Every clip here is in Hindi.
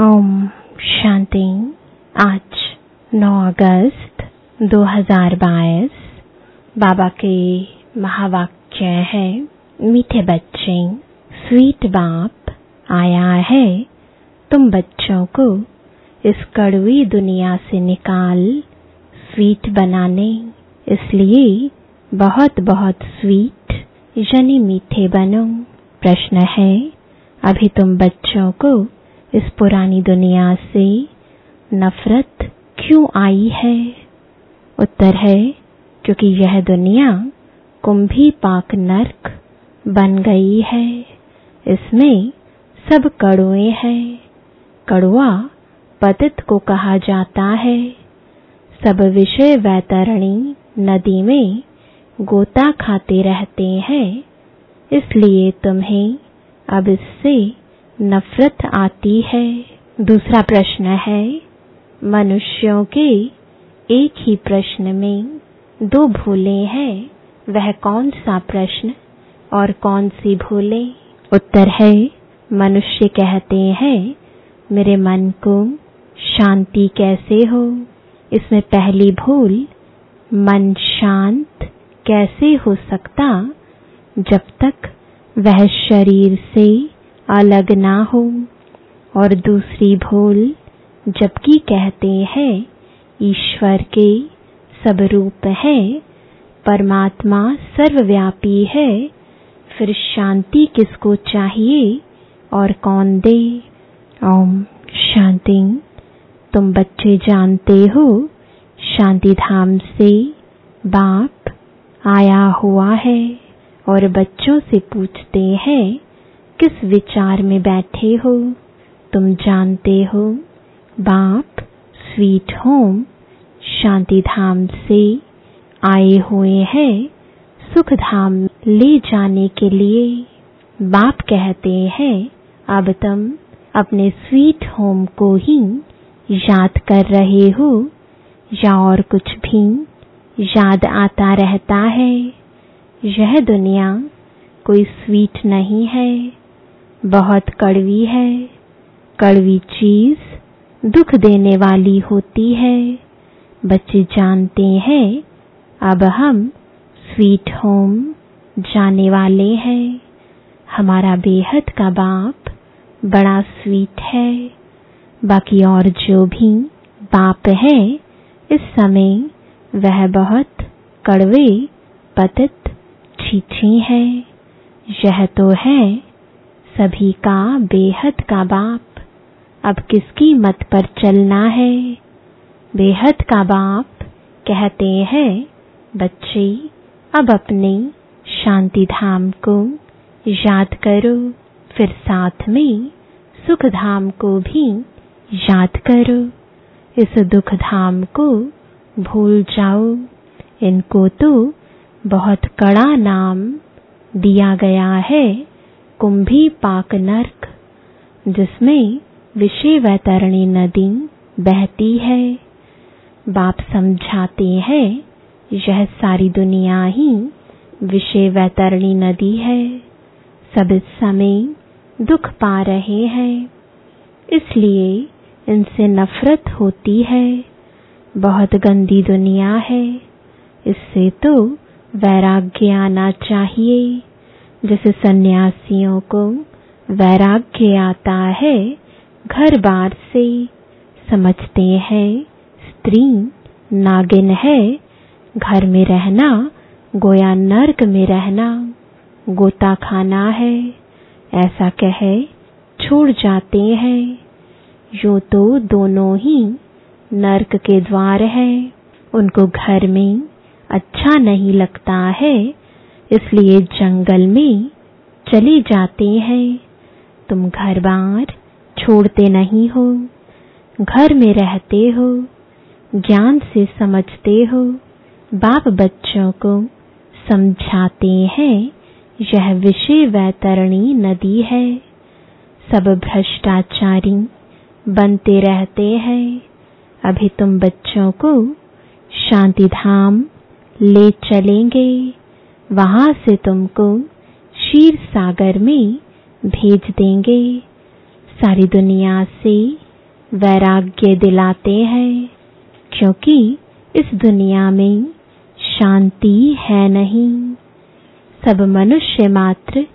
ओम शांति। आज 9 अगस्त 2022 बाबा के महावाक्य है, मीठे बच्चे, स्वीट बाप आया है। तुम बच्चों को इस कड़वी दुनिया से निकाल, स्वीट बनाने। इसलिए बहुत बहुत स्वीट, यानी मीठे बनो। प्रश्न है, अभी तुम बच्चों को इस पुरानी दुनिया से नफरत क्यों आई है? उत्तर है, क्योंकि यह दुनिया कुंभी पाक नर्क बन गई है। इसमें सब कड़ुए हैं। कड़ुआ पतित को कहा जाता है। सब विषय वैतरणी नदी में गोता खाते रहते हैं। इसलिए तुम्हें अब इससे नफरत आती है? दूसरा प्रश्न है, मनुष्यों के एक ही प्रश्न में दो भूले हैं, वह कौन सा प्रश्न और कौन सी भूले? उत्तर है, मनुष्य कहते हैं, मेरे मन को शांति कैसे हो? इसमें पहली भूल, मन शांत कैसे हो सकता जब तक वह शरीर से अलग ना हो। और दूसरी भूल जबकि कहते हैं, ईश्वर के सब रूप है, परमात्मा सर्वव्यापी है, फिर शांति किसको चाहिए और कौन दे? ओम शांति। तुम बच्चे जानते हो शांति धाम से बाप आया हुआ है और बच्चों से पूछते हैं किस विचार में बैठे हो? तुम जानते हो, बाप स्वीट होम शांति धाम से आए हुए हैं सुख धाम ले जाने के लिए। बाप कहते हैं, अब तुम अपने स्वीट होम को ही याद कर रहे हो, या और कुछ भी याद आता रहता है। यह दुनिया कोई स्वीट नहीं है। बहुत कड़वी है। कड़वी चीज़ दुख देने वाली होती है। बच्चे जानते हैं, अब हम स्वीट होम जाने वाले हैं। हमारा बेहद का बाप बड़ा स्वीट है। बाकी और जो भी बाप है, इस समय वह बहुत कड़वे, पतित छीछी है। यह तो है सभी का बेहद का बाप। अब किसकी मत पर चलना है? बेहद का बाप कहते हैं, बच्चे, अब अपने शांति धाम को याद करो। फिर साथ में सुख धाम को भी याद करो। इस दुख धाम को भूल जाओ। इनको तो बहुत कड़ा नाम दिया गया है। कुंभी पाक नर्क, जिसमें विषय वैतरणी नदी बहती है। बाप समझाते हैं, यह सारी दुनिया ही विषय वैतरणी नदी है। सब इस समय दुख पा रहे हैं, इसलिए इनसे नफरत होती है। बहुत गंदी दुनिया है, इससे तो वैराग्य आना चाहिए। जैसे सन्यासियों को वैराग्य आता है, घर बार से समझते हैं, स्त्री नागिन है, घर में रहना, गोया नर्क में रहना, गोता खाना है, ऐसा कहे, छोड़ जाते हैं। यो तो दोनों ही नर्क के द्वार है, उनको घर में अच्छा नहीं लगता है इसलिए जंगल में चले जाते हैं। तुम घर बार छोड़ते नहीं हो, घर में रहते हो, ज्ञान से समझते हो, बाप बच्चों को समझाते हैं, यह विषय वैतरणी नदी है। सब भ्रष्टाचारी बनते रहते हैं। अभी तुम बच्चों को शांति धाम ले चलेंगे। वहाँ से तुमको क्षीर सागर में भेज देंगे। सारी दुनिया से वैराग्य दिलाते हैं, क्योंकि इस दुनिया में शांति है नहीं। सब मनुष्य मात्र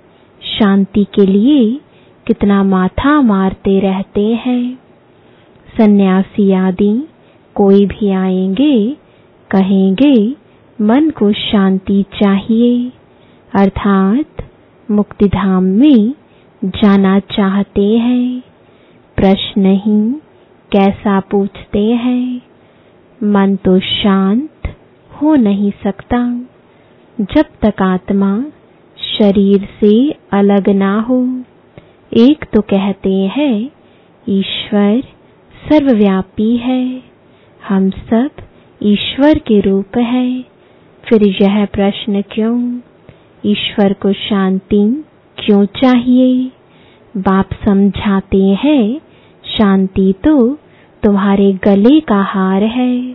शांति के लिए कितना माथा मारते रहते हैं। सन्यासी आदि कोई भी आएँगे, कहेंगे मन को शांति चाहिए। अर्थात मुक्तिधाम में जाना चाहते हैं। प्रश्न ही कैसा पूछते हैं? मन तो शांत हो नहीं सकता। जब तक आत्मा शरीर से अलग ना हो, एक तो कहते हैं, ईश्वर सर्वव्यापी है। हम सब ईश्वर के रूप हैं। फिर यह प्रश्न क्यों? ईश्वर को शांति क्यों चाहिए? बाप समझाते हैं, शांति तो तुम्हारे गले का हार है।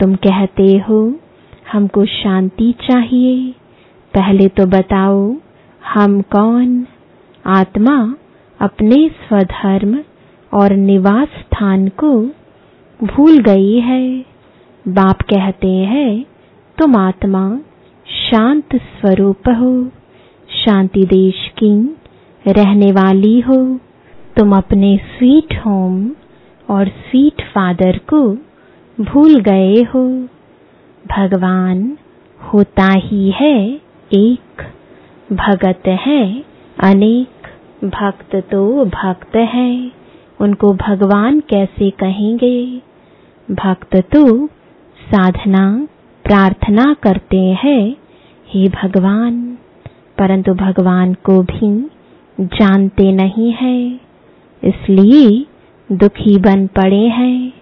तुम कहते हो, हमको शांति चाहिए। पहले तो बताओ, हम कौन? आत्मा अपने स्वधर्म और निवास स्थान को भूल गई है। बाप कहते हैं तुम आत्मा शांत स्वरूप हो। शांति देश की रहने वाली हो। तुम अपने स्वीट होम और स्वीट फादर को भूल गए हो। भगवान होता ही है एक, भगत है अनेक। भक्त तो भक्त है, उनको भगवान कैसे कहेंगे? भक्त तो साधना प्रार्थना करते हैं, हे भगवान, परंतु भगवान को भी जानते नहीं है, इसलिए दुखी बन पड़े हैं।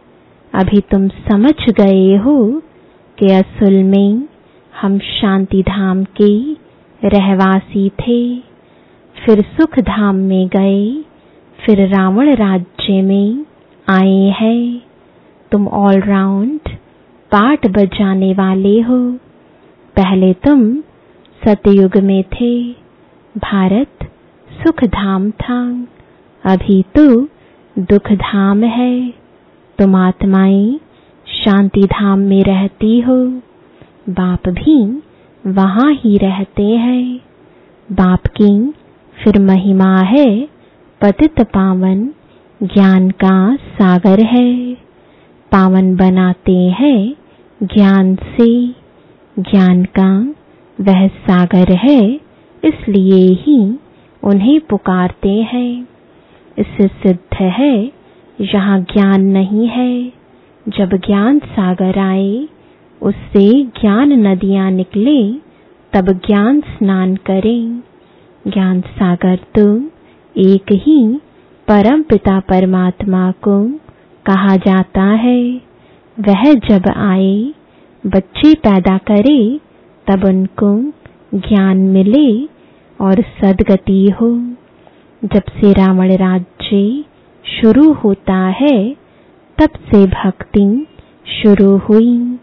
अभी तुम समझ गए हो कि असल में हम शांति धाम के रहवासी थे। फिर सुख धाम में गए, फिर रावण राज्य में आए हैं। तुम ऑलराउंड पाठ बजाने वाले हो। पहले तुम सतयुग में थे। भारत सुख धाम था अभी तो दुख धाम है। तुम आत्माएँ शांति धाम में रहती हो। बाप भी वहाँ ही रहते हैं। बाप की फिर महिमा है। पतित पावन ज्ञान का सागर है। पावन बनाते हैं। ज्ञान से ज्ञान का वह सागर है, इसलिए ही उन्हें पुकारते हैं। इससे सिद्ध है, यहाँ ज्ञान नहीं है। जब ज्ञान सागर आए, उससे ज्ञान नदियाँ निकले, तब ज्ञान स्नान करें। ज्ञान सागर तो एक ही परम पिता परमात्मा को कहा जाता है, वह जब आए, बच्चे पैदा करे, तब उनको ज्ञान मिले और सदगति हो। जब से रावण राज्य शुरू होता है, तब से भक्ति शुरू हुई।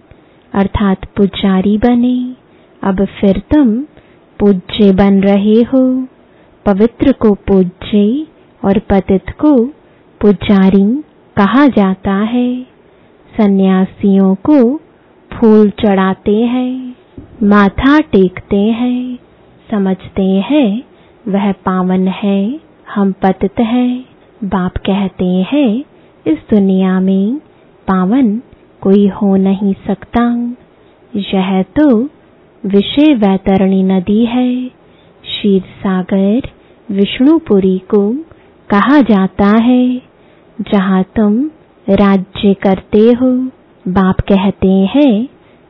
अर्थात पुजारी बने। अब फिर तुम पूज्य बन रहे हो। पवित्र को पूज्य और पतित को पुजारी कहा जाता है। सन्यासियों को फूल चढ़ाते हैं, माथा टेकते हैं, समझते हैं, वह पावन है, हम पतित हैं। बाप कहते हैं, इस दुनिया में पावन कोई हो नहीं सकता। यह तो विषय वैतरणी नदी है। क्षीर सागर विष्णुपुरी को कहा जाता है। जहाँ तुम राज्य करते हो, बाप कहते हैं,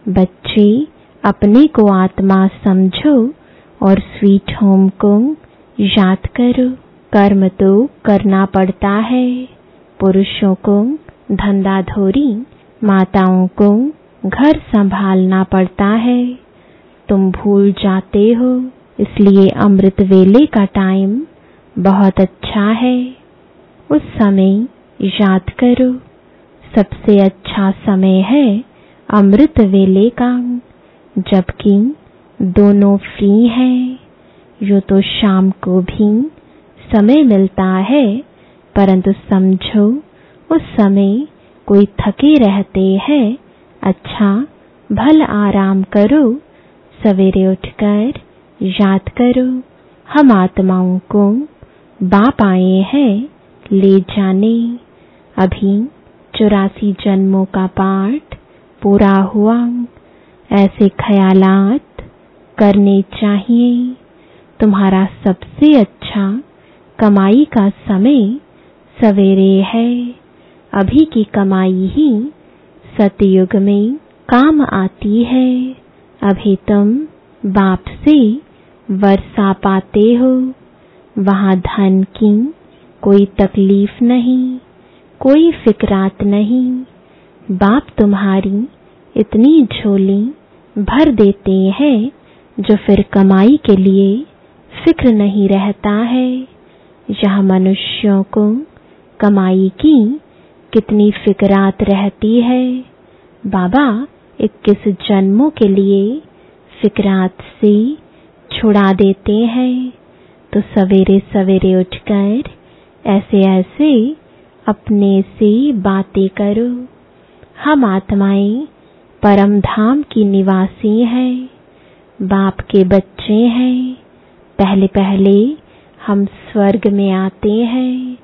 बच्चे, अपने को आत्मा समझो और स्वीट होम को याद करो। कर्म तो करना पड़ता है। पुरुषों को धंधा धोरी माताओं को घर संभालना पड़ता है। तुम भूल जाते हो, इसलिए अमृत वेले का टाइम बहुत अच्छा है। उस समय याद करो। सबसे अच्छा समय है अमृत वेले का, जबकि दोनों फ्री हैं। यो तो शाम को भी समय मिलता है, परंतु समझो, उस समय कोई थके रहते हैं। अच्छा भल आराम करो। सवेरे उठकर याद करो, हम आत्माओं को बाप आए हैं, ले जाने। अभी चौरासी जन्मों का पाठ पूरा हुआ। ऐसे ख्यालात करने चाहिए। तुम्हारा सबसे अच्छा कमाई का समय सवेरे है। अभी की कमाई ही सतयुग में काम आती है। अभी तुम बाप से वर्षा पाते हो। वहाँ धन की कोई तकलीफ़ नहीं। कोई फिक्रात नहीं। बाप तुम्हारी इतनी झोली भर देते हैं, जो फिर कमाई के लिए फ़िक्र नहीं रहता है। यह मनुष्यों को कमाई की कितनी फिक्रात रहती है। बाबा इक्कीस जन्मों के लिए फिक्रात से छुड़ा देते हैं। तो सवेरे सवेरे उठकर ऐसे ऐसे अपने से बातें करो। हम आत्माएँ परम धाम की निवासी हैं। बाप के बच्चे हैं। पहले पहले हम स्वर्ग में आते हैं।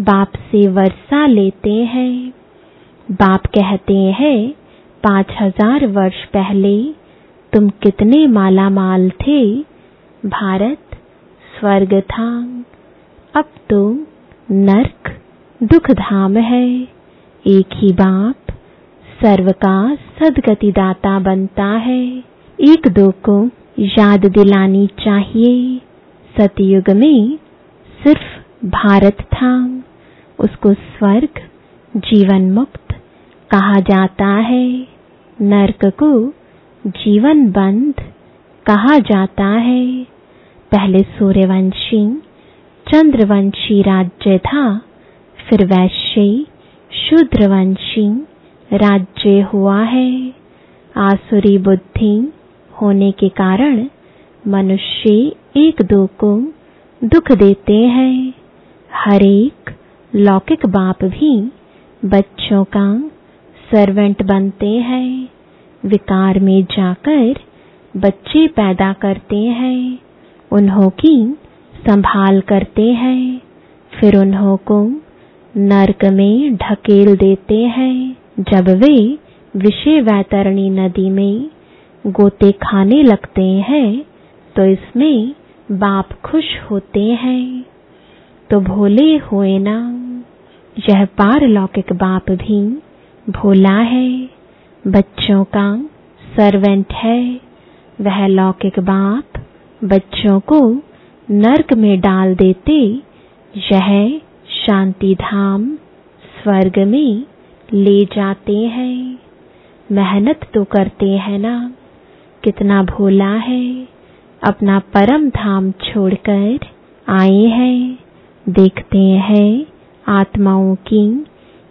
बाप से वर्षा लेते हैं। बाप कहते हैं, पाँच हज़ार वर्ष पहले तुम कितने माला माल थे। भारत स्वर्ग था अब तुम नर्क दुख धाम है। एक ही बाप, सर्व का सदगति दाता बनता है। एक दो को याद दिलानी चाहिए। सतयुग में सिर्फ़ भारत था उसको स्वर्ग जीवन मुक्त कहा जाता है। नरक को जीवन बंद कहा जाता है। पहले सूर्यवंशी, चंद्रवंशी राज्य था। फिर वैश्य शूद्रवंशी राज्य हुआ है। आसुरी बुद्धि होने के कारण मनुष्य एक दो को दुख देते हैं। हर एक लौकिक बाप भी बच्चों का सर्वेंट बनते हैं। विकार में जाकर बच्चे पैदा करते हैं। उन्हों की संभाल करते हैं। फिर उन्हों को नरक में ढकेल देते हैं। जब वे विषय वैतरणी नदी में गोते खाने लगते हैं तो इसमें बाप खुश होते हैं। तो भोले हुए ना। यह पारलौकिक बाप भी भोला है। बच्चों का सर्वेंट है। वह लौकिक बाप बच्चों को नरक में डाल देते यह शांति धाम स्वर्ग में ले जाते हैं। मेहनत तो करते हैं ना। कितना भोला है। अपना परम धाम छोड़कर आए हैं। देखते हैं आत्माओं की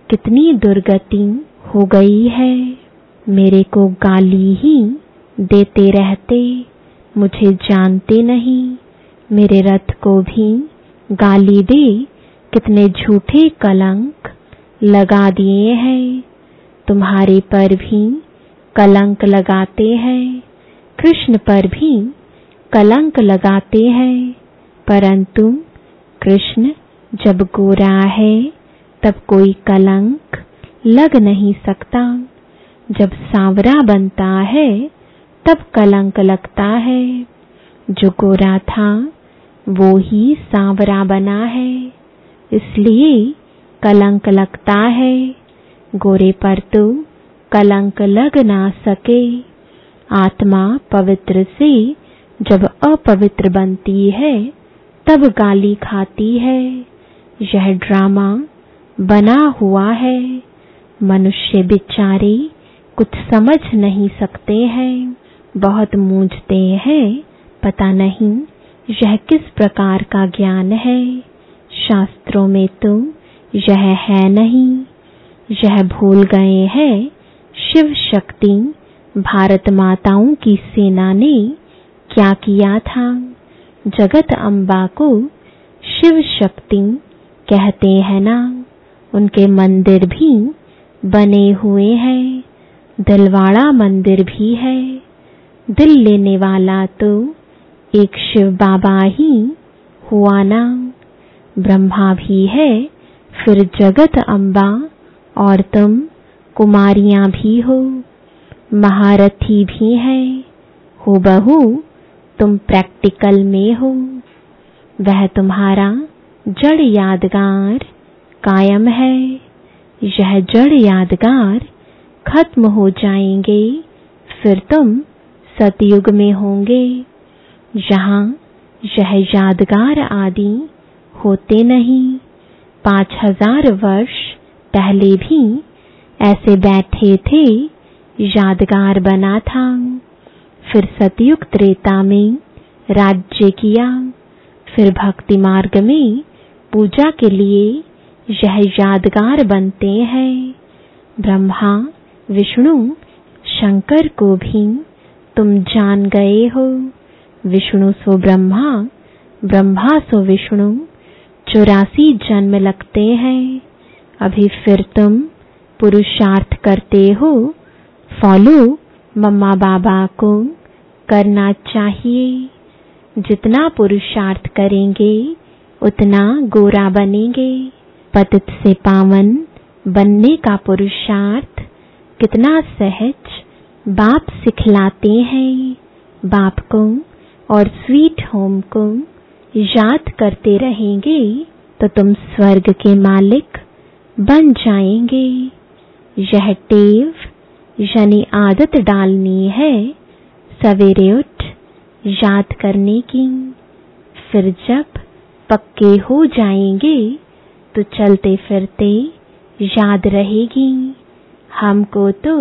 कितनी दुर्गति हो गई है। मेरे को गाली ही देते रहते। मुझे जानते नहीं। मेरे रथ को भी गाली दे कितने झूठे कलंक लगा दिए हैं। तुम्हारे पर भी कलंक लगाते हैं। कृष्ण पर भी कलंक लगाते हैं। परंतु कृष्ण जब गोरा है, तब कोई कलंक लग नहीं सकता। जब सांवरा बनता है, तब कलंक लगता है। जो गोरा था, वो ही सांवरा बना है। इसलिए कलंक लगता है। गोरे पर तो कलंक लग ना सके। आत्मा पवित्र से जब अपवित्र बनती है, तब गाली खाती है। यह ड्रामा बना हुआ है। मनुष्य बिचारे कुछ समझ नहीं सकते हैं। बहुत मूझते हैं। पता नहीं यह किस प्रकार का ज्ञान है। शास्त्रों में तो यह है नहीं, यह भूल गए हैं शिव शक्ति, भारत माताओं की सेना ने क्या किया था? जगत अम्बा को शिव शक्ति कहते हैं ना, उनके मंदिर भी बने हुए हैं, दिलवाड़ा मंदिर भी है, दिल लेने वाला तो एक शिव बाबा ही हुआ ना। ब्रह्मा भी है, फिर जगत अम्बा और तुम कुमारियाँ भी हो, महारथी भी है हो बहू तुम प्रैक्टिकल में हो। वह तुम्हारा जड़ यादगार कायम है, यह जड़ यादगार खत्म हो जाएँगे, फिर तुम सतयुग में होंगे। यहाँ यह यादगार आदि होते नहीं। पाँच हज़ार वर्ष पहले भी ऐसे बैठे थे, यादगार बना था। फिर सतयुग त्रेता में राज्य किया। फिर भक्ति मार्ग में पूजा के लिए यह यादगार बनते हैं। ब्रह्मा, विष्णु, शंकर को भी तुम जान गए हो। विष्णु सो ब्रह्मा ब्रह्मा सो विष्णु। चौरासी जन्म लगते हैं। अभी फिर तुम पुरुषार्थ करते हो। फॉलो मम्मा बाबा को करना चाहिए। जितना पुरुषार्थ करेंगे, उतना गोरा बनेंगे। पतित से पावन बनने का पुरुषार्थ कितना सहज बाप सिखलाते हैं। बाप को और स्वीट होम को याद करते रहेंगे तो तुम स्वर्ग के मालिक बन जाएँगे। यह टेव यानी आदत डालनी है, सवेरे उठ याद करने की। फिर जब पक्के हो जाएँगे तो चलते फिरते याद रहेगी। हमको तो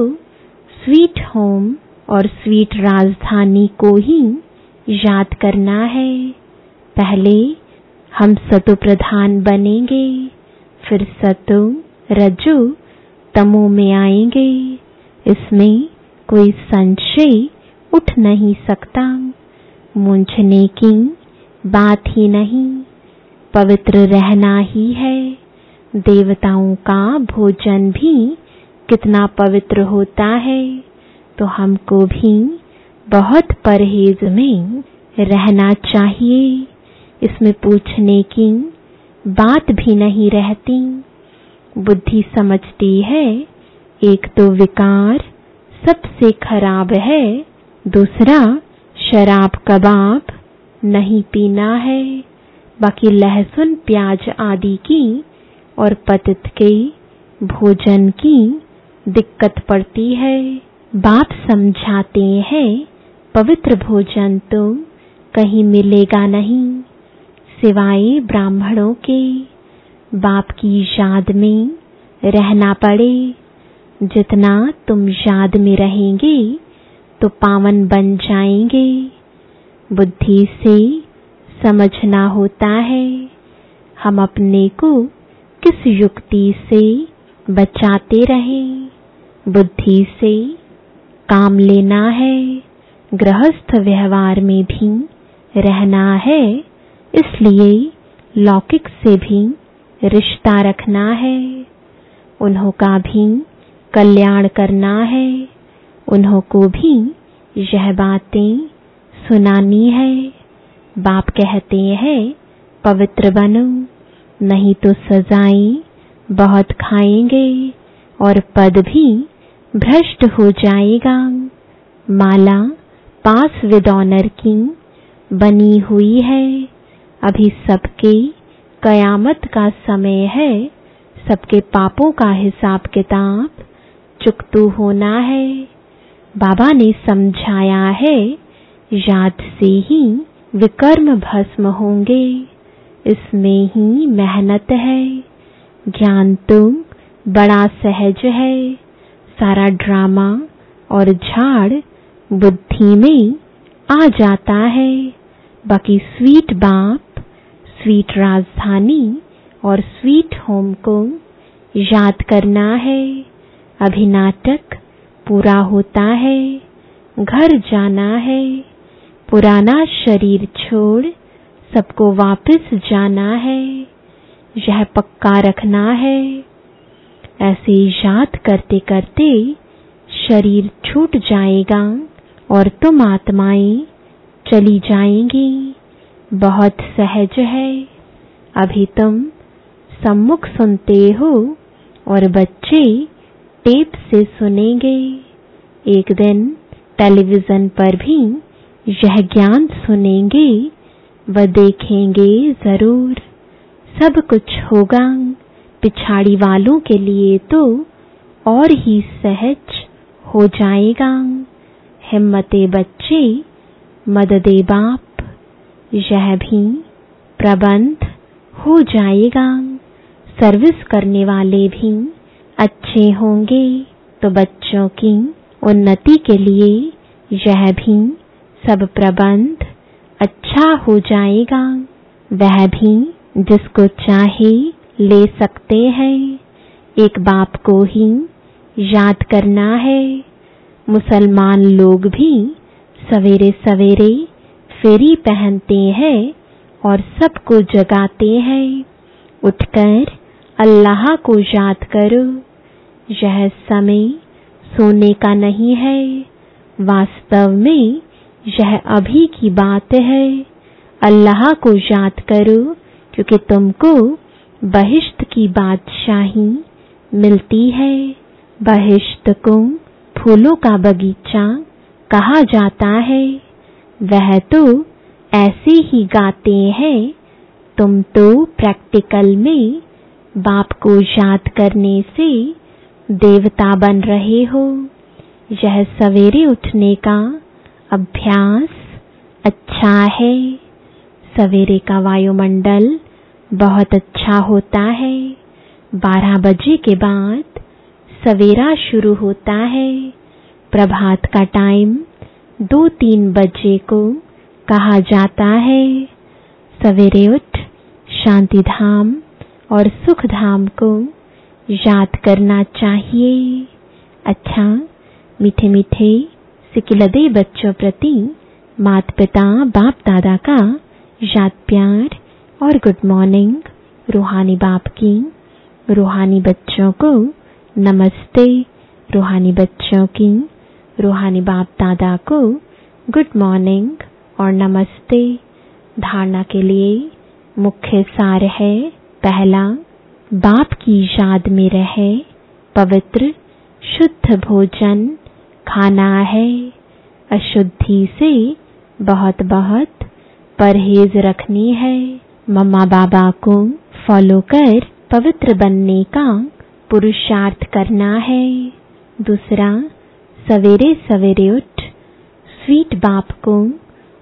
स्वीट होम और स्वीट राजधानी को ही याद करना है। पहले हम सतु प्रधान बनेंगे, फिर सतु रजो तमो में आएँगे। इसमें कोई संशय उठ नहीं सकता। मूंझने की बात ही नहीं, पवित्र रहना ही है। देवताओं का भोजन भी कितना पवित्र होता है तो हमको भी बहुत परहेज में रहना चाहिए। इसमें पूछने की बात भी नहीं रहती। बुद्धि समझती है, एक तो विकार सबसे खराब है, दूसरा शराब कबाब नहीं पीना है। बाकी लहसुन, प्याज आदि की और पतित के भोजन की दिक्कत पड़ती है। बाप समझाते हैं, पवित्र भोजन तो कहीं मिलेगा नहीं। सिवाय ब्राह्मणों के। बाप की याद में रहना पड़े। जितना तुम याद में रहेंगे तो पावन बन जाएँगे। बुद्धि से समझना होता है, हम अपने को किस युक्ति से बचाते रहें। बुद्धि से काम लेना है, गृहस्थ व्यवहार में भी रहना है। इसलिए लौकिक से भी रिश्ता रखना है। उन्हों का भी कल्याण करना है। उन्हों को भी यह बातें सुनानी है। बाप कहते हैं, पवित्र बनो, नहीं तो सजाएँ बहुत खाएँगे और पद भी भ्रष्ट हो जाएगा। माला पास विद ऑनर की बनी हुई है। अभी सबके कयामत का समय है, सबके पापों का हिसाब किताब चुकतू होना है। बाबा ने समझाया है, याद से ही विकर्म भस्म होंगे, इसमें ही मेहनत है। ज्ञान तो बड़ा सहज है, सारा ड्रामा और झाड़ बुद्धि में आ जाता है, बाकी स्वीट बाप स्वीट राजधानी और स्वीट होम को याद करना है। अभी नाटक पूरा होता है, घर जाना है। पुराना शरीर छोड़ सबको वापस जाना है। यह पक्का रखना है। ऐसे याद करते करते शरीर छूट जाएगा और तुम आत्माएँ चली जाएँगी। बहुत सहज है। अभी तुम सम्मुख सुनते हो और बच्चे टेप से सुनेंगे। एक दिन टेलीविज़न पर भी यह ज्ञान सुनेंगे व देखेंगे ज़रूर। सब कुछ होगा। पिछाड़ी वालों के लिए तो और ही सहज हो जाएगा। हिम्मते बच्चे, मददे बाप यह भी प्रबंध हो जाएगा। सर्विस करने वाले भी अच्छे होंगे। तो बच्चों की उन्नति के लिए यह भी सब प्रबंध अच्छा हो जाएगा। वह भी जिसको चाहे ले सकते हैं। एक बाप को ही याद करना है। मुसलमान लोग भी सवेरे सवेरे फेरी पहनते हैं और सबको जगाते हैं। उठकर अल्लाह को याद करो। यह समय सोने का नहीं है। वास्तव में यह अभी की बात है। अल्लाह को याद करो, क्योंकि तुमको बहिश्त की बादशाही मिलती है। बहिश्त को फूलों का बगीचा कहा जाता है। वह तो ऐसे ही गाते हैं, तुम तो प्रैक्टिकल में बाप को याद करने से देवता बन रहे हो। यह सवेरे उठने का अभ्यास अच्छा है। सवेरे का वायुमंडल बहुत अच्छा होता है। बारह बजे के बाद सवेरा शुरू होता है। प्रभात का टाइम दो तीन बजे को कहा जाता है। सवेरे उठ शांति धाम और सुख धाम को याद करना चाहिए। अच्छा मीठे मीठे सिकिलदे बच्चों प्रति माता पिता बाप दादा का याद प्यार और गुड मॉर्निंग। रूहानी बाप की रूहानी बच्चों को नमस्ते। रूहानी बच्चों की रूहानी बाप दादा को गुड मॉर्निंग और नमस्ते। धारणा के लिए मुख्य सार है, पहला, बाप की याद में रहे, पवित्र, शुद्ध भोजन, खाना है। अशुद्धि से बहुत बहुत परहेज रखनी है। मम्मा बाबा को फॉलो कर पवित्र बनने का पुरुषार्थ करना है। दूसरा सवेरे सवेरे उठ स्वीट बाप को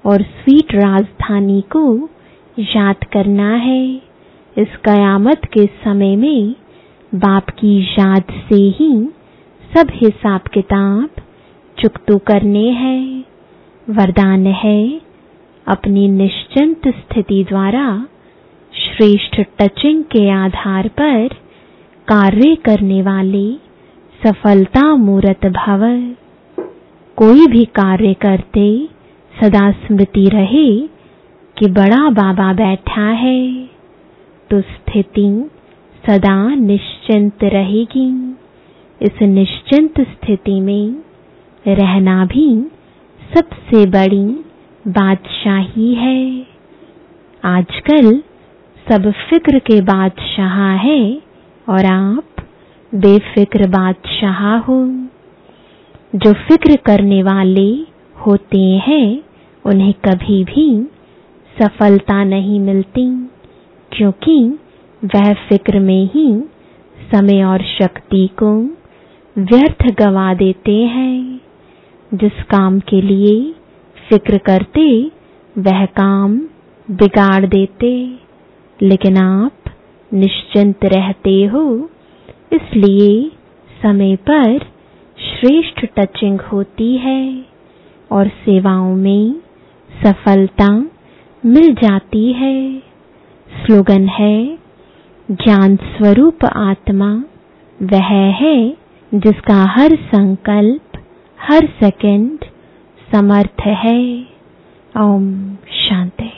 और स्वीट राजधानी को याद करना है। इस कयामत के समय में बाप की याद से ही सब हिसाब किताब चुकतू करने हैं। वरदान है अपनी निश्चिंत स्थिति द्वारा श्रेष्ठ टचिंग के आधार पर कार्य करने वाले सफलता मूर्त भव कोई भी कार्य करते, सदा स्मृति रहे कि बड़ा बाबा बैठा है। तो स्थिति सदा निश्चिंत रहेगी। इस निश्चिंत स्थिति में रहना भी सबसे बड़ी बादशाही है। आजकल सब फ़िक्र के बादशाह है और आप बेफिक्र बादशाह हो। जो फ़िक्र करने वाले होते हैं, उन्हें कभी भी सफलता नहीं मिलती, क्योंकि वह फ़िक्र में ही समय और शक्ति को व्यर्थ गवा देते हैं। जिस काम के लिए फ़िक्र करते, वह काम बिगाड़ देते। लेकिन आप निश्चिंत रहते हो। इसलिए समय पर श्रेष्ठ टचिंग होती है और सेवाओं में सफलता मिल जाती है। स्लोगन है ज्ञान स्वरूप आत्मा, वह है जिसका हर संकल्प, हर सेकंड समर्थ है। ओम शांति।